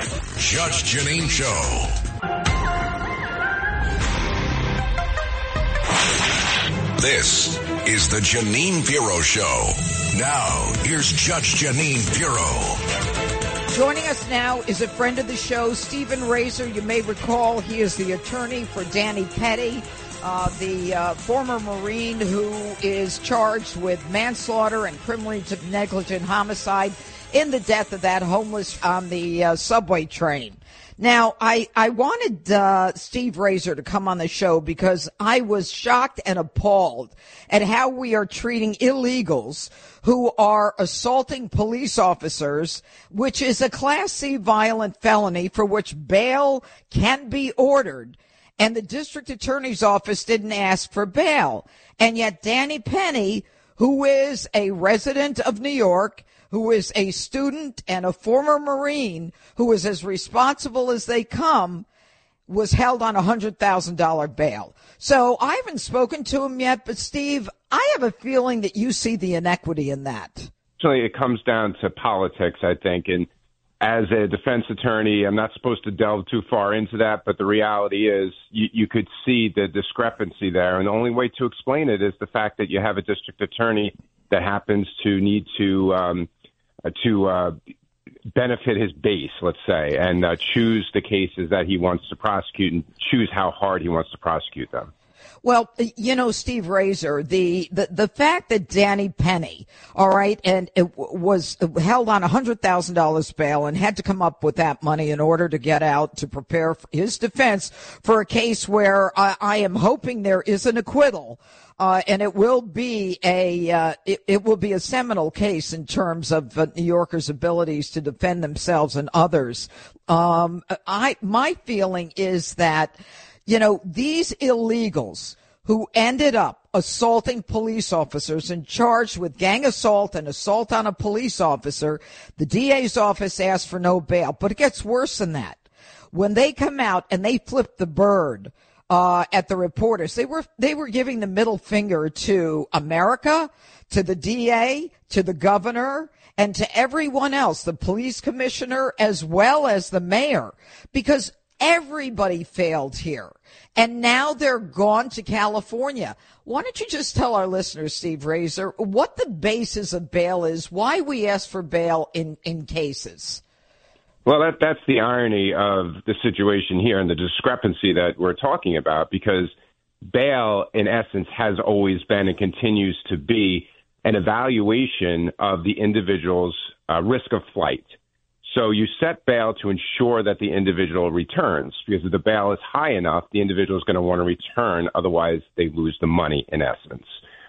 Judge Jeanine Show. This is the Jeanine Pirro Show. Now, here's Judge Jeanine Pirro. Joining us now is a friend of the show, Stephen Razor. You may recall he is the attorney for Danny Penny, uh, the uh, former Marine who is charged with manslaughter and criminally negligent homicide in the death of that homeless on the uh, subway train. Now, I, I wanted uh, Steve Razor to come on the show because I was shocked and appalled at how we are treating illegals who are assaulting police officers, which is a Class C violent felony for which bail can be ordered. And the district attorney's office didn't ask for bail. And yet Danny Penny, who is a resident of New York, who is a student and a former Marine who is as responsible as they come, was held on a $100,000 bail. So I haven't spoken to him yet, but Steve, I have a feeling that you see the inequity in that. Actually, it comes down to politics, I think. And as a defense attorney, I'm not supposed to delve too far into that, but the reality is you, you could see the discrepancy there. And the only way to explain it is the fact that you have a district attorney that happens to need to um, to uh, benefit his base, let's say, and uh, choose the cases that he wants to prosecute and choose how hard he wants to prosecute them. Well, you know, Steve Razor, the, the, the fact that Danny Penny, all right, and it was held on a hundred thousand dollars bail and had to come up with that money in order to get out to prepare his defense for a case where I, I am hoping there is an acquittal. Uh, and it will be a uh, it, it, will be a seminal case in terms of uh, New Yorkers' abilities to defend themselves and others. Um, I my feeling is that you know, these illegals who ended up assaulting police officers and charged with gang assault and assault on a police officer, the DA's office asked for no bail. But it gets worse than that. When they come out and they flip the bird, uh, at the reporters. They were they were giving the middle finger to America, to the DA, to the governor, and to everyone else, the police commissioner as well as the mayor, because everybody failed here and now they're gone to California. Why don't you just tell our listeners, Steve Razor, what the basis of bail is, why we ask for bail in, in cases? Well, that, that's the irony of the situation here and the discrepancy that we're talking about because bail, in essence, has always been and continues to be an evaluation of the individual's uh, risk of flight. So you set bail to ensure that the individual returns because if the bail is high enough, the individual is going to want to return. Otherwise, they lose the money in essence.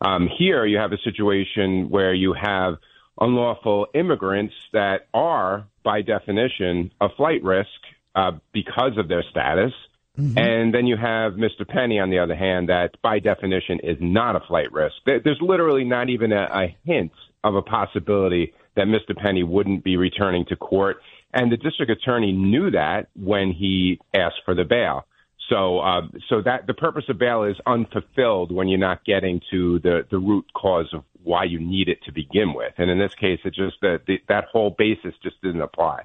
Um, here, you have a situation where you have unlawful immigrants that are, by definition, a flight risk uh, because of their status. Mm-hmm. And then you have Mr. Penny, on the other hand, that by definition is not a flight risk. There's literally not even a, a hint of a possibility that Mr. Penny wouldn't be returning to court. And the district attorney knew that when he asked for the bail. So, uh, so that the purpose of bail is unfulfilled when you're not getting to the, the root cause of why you need it to begin with. And in this case, it just that that whole basis just didn't apply.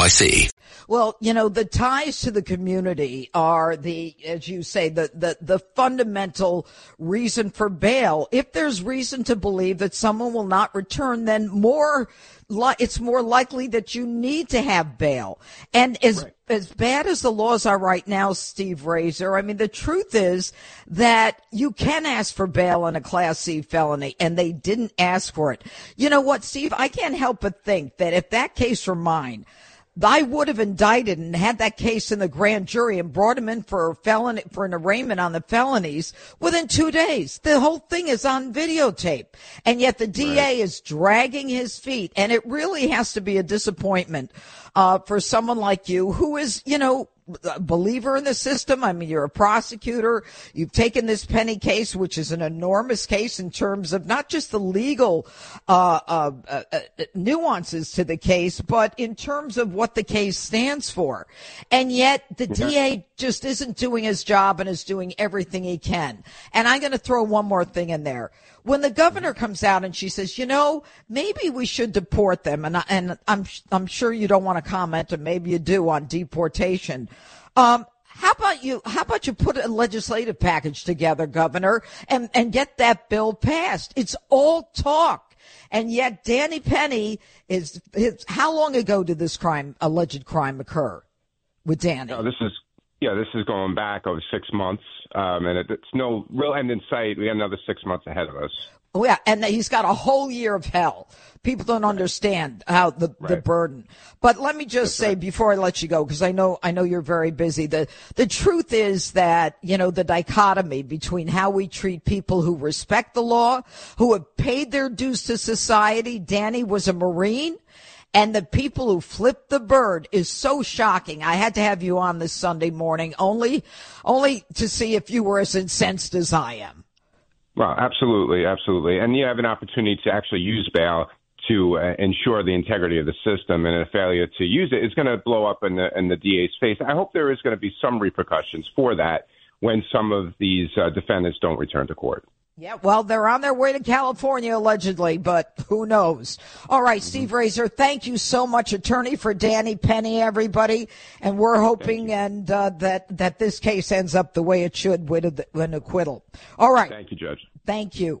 NYC. Well, you know, the ties to the community are the, as you say, the, the, the fundamental reason for bail. If there's reason to believe that someone will not return, then more, it's more likely that you need to have bail. And as, right. as bad as the laws are right now, Steve Razor, I mean, the truth is that you can ask for bail on a class C felony and they didn't ask for it. You know what, Steve? I can't help but think that if that case were mine, I would have indicted and had that case in the grand jury and brought him in for a felony, for an arraignment on the felonies within two days. The whole thing is on videotape. And yet the DA right. is dragging his feet. And it really has to be a disappointment, uh, for someone like you who is, you know, a believer in the system. I mean, you're a prosecutor. You've taken this Penny case, which is an enormous case in terms of not just the legal uh, uh, uh, uh nuances to the case, but in terms of what the case stands for. And yet, the DA just isn't doing his job and is doing everything he can. And I'm going to throw one more thing in there when the governor comes out and she says, you know, maybe we should deport them, and I, and I'm I'm sure you don't want to comment, and maybe you do on deportation. Um, how about you? How about you put a legislative package together, Governor, and and get that bill passed? It's all talk, and yet Danny Penny is. How long ago did this crime, alleged crime, occur with Danny? No, this is yeah, this is going back over six months, um, and it, it's no real end in sight. We got another six months ahead of us. Oh, yeah, and he's got a whole year of hell. People don't understand how the right. the burden. But let me just That's say right. before I let you go, because I know I know you're very busy. The the truth is that you know the dichotomy between how we treat people who respect the law, who have paid their dues to society. Danny was a Marine. And the people who flipped the bird is so shocking. I had to have you on this Sunday morning only, only to see if you were as incensed as I am. Well, absolutely, absolutely. And you have an opportunity to actually use bail to uh, ensure the integrity of the system, and a failure to use it is going to blow up in the in the DA's face. I hope there is going to be some repercussions for that when some of these uh, defendants don't return to court. Yeah, well, they're on their way to California allegedly, but who knows? All right, mm-hmm. Steve Razor, thank you so much, attorney for Danny Penny, everybody, and we're hoping and uh, that that this case ends up the way it should with an acquittal. All right. Thank you, Judge. Thank you.